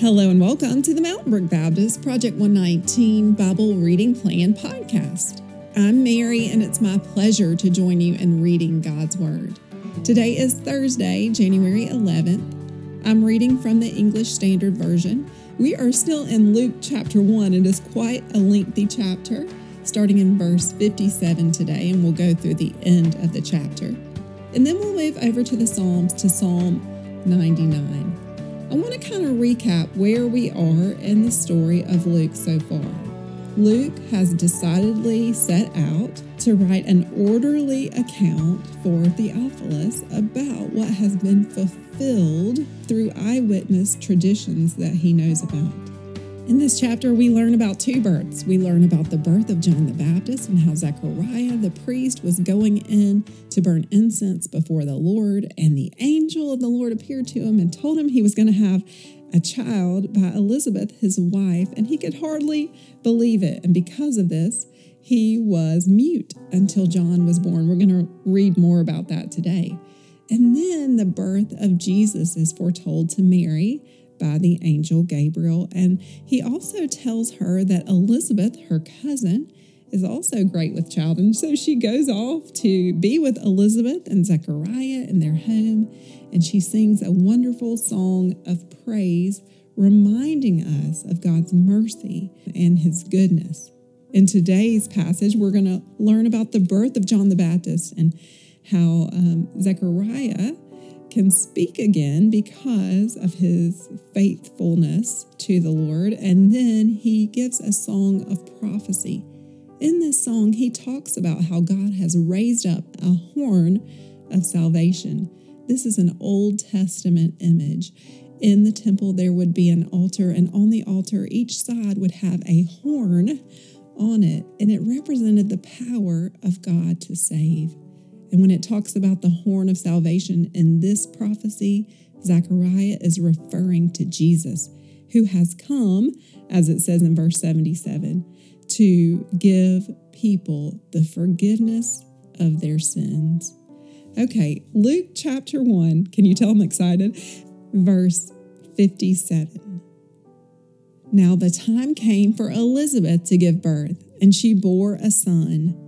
Hello and welcome to the Mountain Brook Baptist Project 119 Bible Reading Plan podcast. I'm Mary, and it's my pleasure to join you in reading God's Word. Today is Thursday, January 11th. I'm reading from the English Standard Version. We are still in Luke chapter 1. It is quite a lengthy chapter, starting in verse 57 today, and we'll go through the end of the chapter. And then we'll move over to the Psalms to Psalm 99. I want to kind of recap where we are in the story of Luke so far. Luke has decidedly set out to write an orderly account for Theophilus about what has been fulfilled through eyewitness traditions that he knows about. In this chapter, we learn about two births. We learn about the birth of John the Baptist and how Zechariah the priest was going in to burn incense before the Lord, and the angel of the Lord appeared to him and told him he was going to have a child by Elizabeth, his wife, and he could hardly believe it. And because of this, he was mute until John was born. We're going to read more about that today. And then the birth of Jesus is foretold to Mary by the angel Gabriel. And he also tells her that Elizabeth, her cousin, is also great with child. And so she goes off to be with Elizabeth and Zechariah in their home, and she sings a wonderful song of praise, reminding us of God's mercy and his goodness. In today's passage, we're going to learn about the birth of John the Baptist and how um, Zechariah can speak again because of his faithfulness to the Lord. And then he gives a song of prophecy. In this song, he talks about how God has raised up a horn of salvation. This is an Old Testament image. In the temple, there would be an altar, and on the altar, each side would have a horn on it, and it represented the power of God to save. And when it talks about the horn of salvation in this prophecy, Zechariah is referring to Jesus, who has come, as it says in verse 77, to give people the forgiveness of their sins. Okay, Luke chapter 1. Can you tell I'm excited? Verse 57. Now the time came for Elizabeth to give birth, and she bore a son.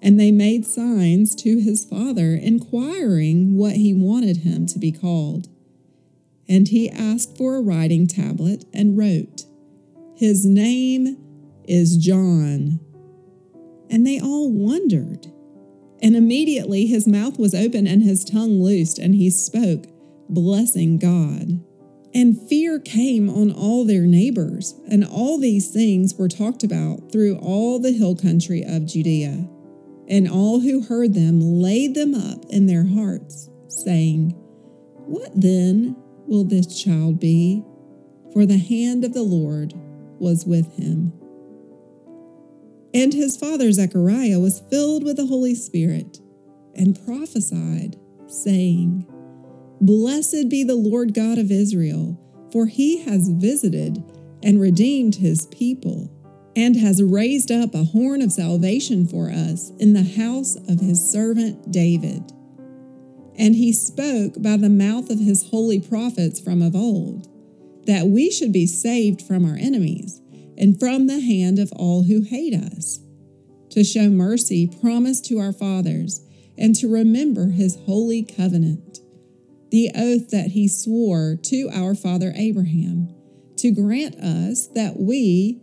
And they made signs to his father, inquiring what he wanted him to be called. And he asked for a writing tablet and wrote, His name is John. And they all wondered. And immediately his mouth was open and his tongue loosed, and he spoke, blessing God. And fear came on all their neighbors, and all these things were talked about through all the hill country of Judea. And all who heard them laid them up in their hearts, saying, What then will this child be? For the hand of the Lord was with him. And his father Zechariah was filled with the Holy Spirit and prophesied, saying, Blessed be the Lord God of Israel, for he has visited and redeemed his people and has raised up a horn of salvation for us in the house of his servant David. And he spoke by the mouth of his holy prophets from of old, that we should be saved from our enemies and from the hand of all who hate us, to show mercy promised to our fathers, and to remember his holy covenant, the oath that he swore to our father Abraham, to grant us that we,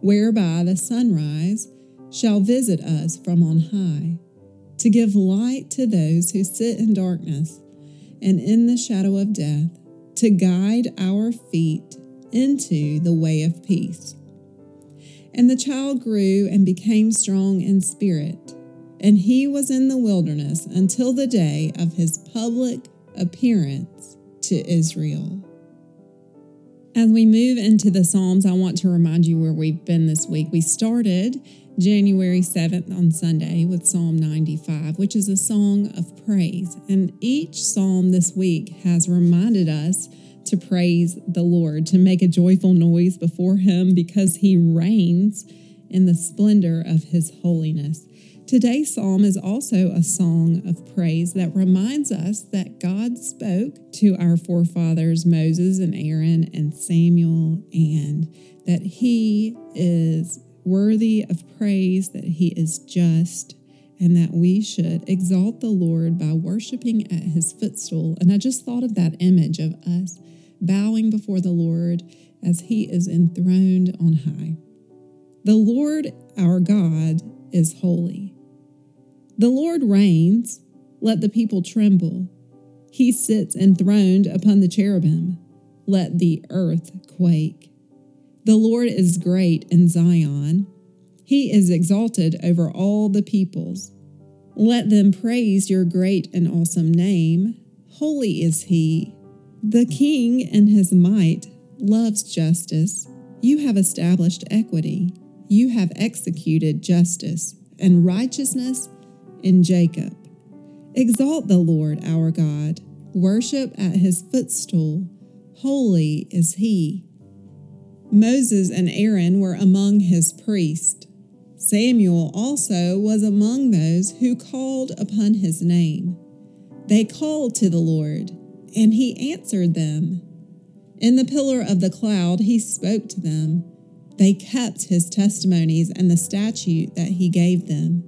whereby the sunrise shall visit us from on high, to give light to those who sit in darkness and in the shadow of death, to guide our feet into the way of peace. And the child grew and became strong in spirit, and he was in the wilderness until the day of his public appearance to Israel. As we move into the Psalms, I want to remind you where we've been this week. We started January 7th on Sunday with Psalm 95, which is a song of praise. And each psalm this week has reminded us to praise the Lord, to make a joyful noise before Him because He reigns in the splendor of His holiness. Today's psalm is also a song of praise that reminds us that God spoke to our forefathers Moses and Aaron and Samuel, and that He is worthy of praise, that He is just, and that we should exalt the Lord by worshiping at His footstool. And I just thought of that image of us bowing before the Lord as He is enthroned on high. The Lord our God is holy. The Lord reigns, let the people tremble. He sits enthroned upon the cherubim, let the earth quake. The Lord is great in Zion, He is exalted over all the peoples. Let them praise your great and awesome name. Holy is He. The King in His might loves justice. You have established equity. You have executed justice and righteousness in Jacob. Exalt the Lord our God, worship at his footstool. Holy is he. Moses and Aaron were among his priests. Samuel also was among those who called upon his name. They called to the Lord, and he answered them. In the pillar of the cloud, he spoke to them. They kept his testimonies and the statute that he gave them.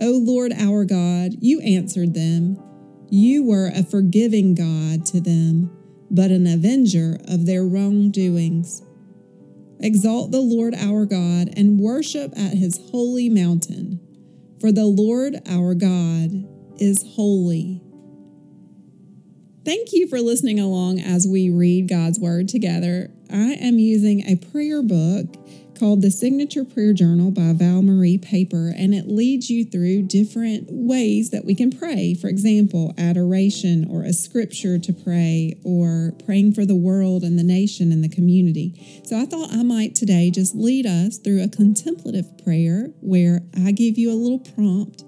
O Lord our God, you answered them. You were a forgiving God to them, but an avenger of their wrongdoings. Exalt the Lord our God and worship at his holy mountain, for the Lord our God is holy. Thank you for listening along as we read God's Word together. I am using a prayer book called the Signature Prayer Journal by Val Marie Paper, and it leads you through different ways that we can pray. For example, adoration or a scripture to pray, or praying for the world and the nation and the community. So I thought I might today just lead us through a contemplative prayer where I give you a little prompt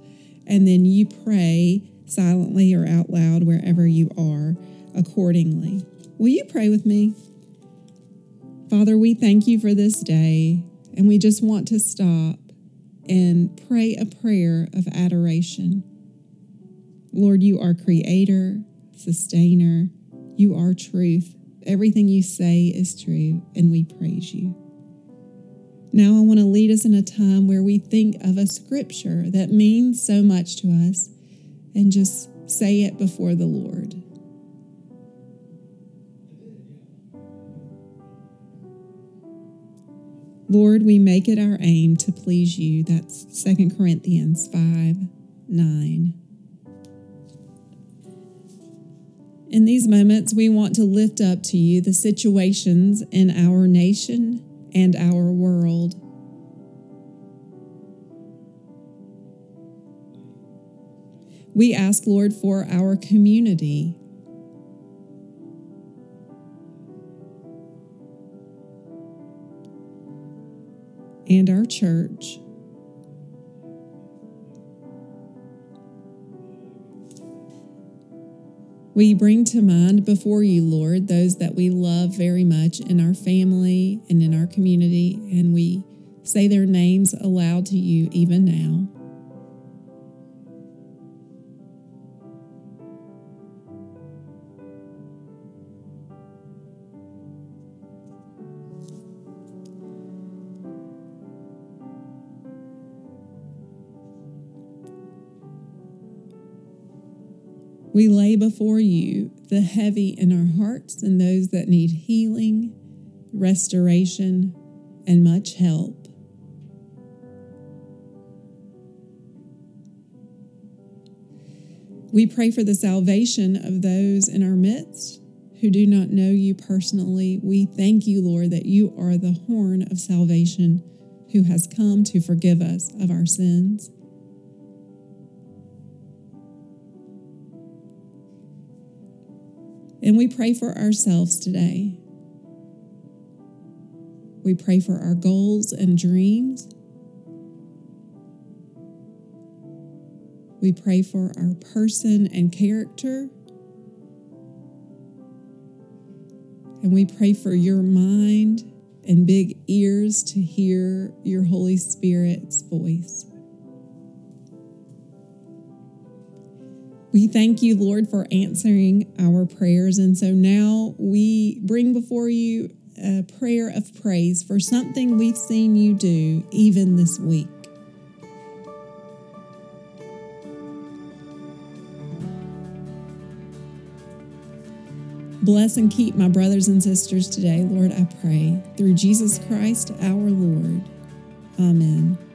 and then you pray silently or out loud wherever you are accordingly. Will you pray with me? Father, we thank you for this day, and we just want to stop and pray a prayer of adoration. Lord, you are creator, sustainer, you are truth. Everything you say is true, and we praise you. Now, I want to lead us in a time where we think of a scripture that means so much to us and just say it before the Lord. Lord, we make it our aim to please you. That's 2 Corinthians 5 9. In these moments, we want to lift up to you the situations in our nation and our world. We ask, Lord, for our community, and our church. We bring to mind before you, Lord, those that we love very much in our family and in our community, and we say their names aloud to you even now. We lay before you the heavy in our hearts and those that need healing, restoration, and much help. We pray for the salvation of those in our midst who do not know you personally. We thank you, Lord, that you are the horn of salvation who has come to forgive us of our sins. And we pray for ourselves today. We pray for our goals and dreams. We pray for our person and character. And we pray for your mind and big ears to hear your Holy Spirit's voice. We thank you, Lord, for answering our prayers. And so now we bring before you a prayer of praise for something we've seen you do even this week. Bless and keep my brothers and sisters today, Lord, I pray. Through Jesus Christ our Lord. Amen.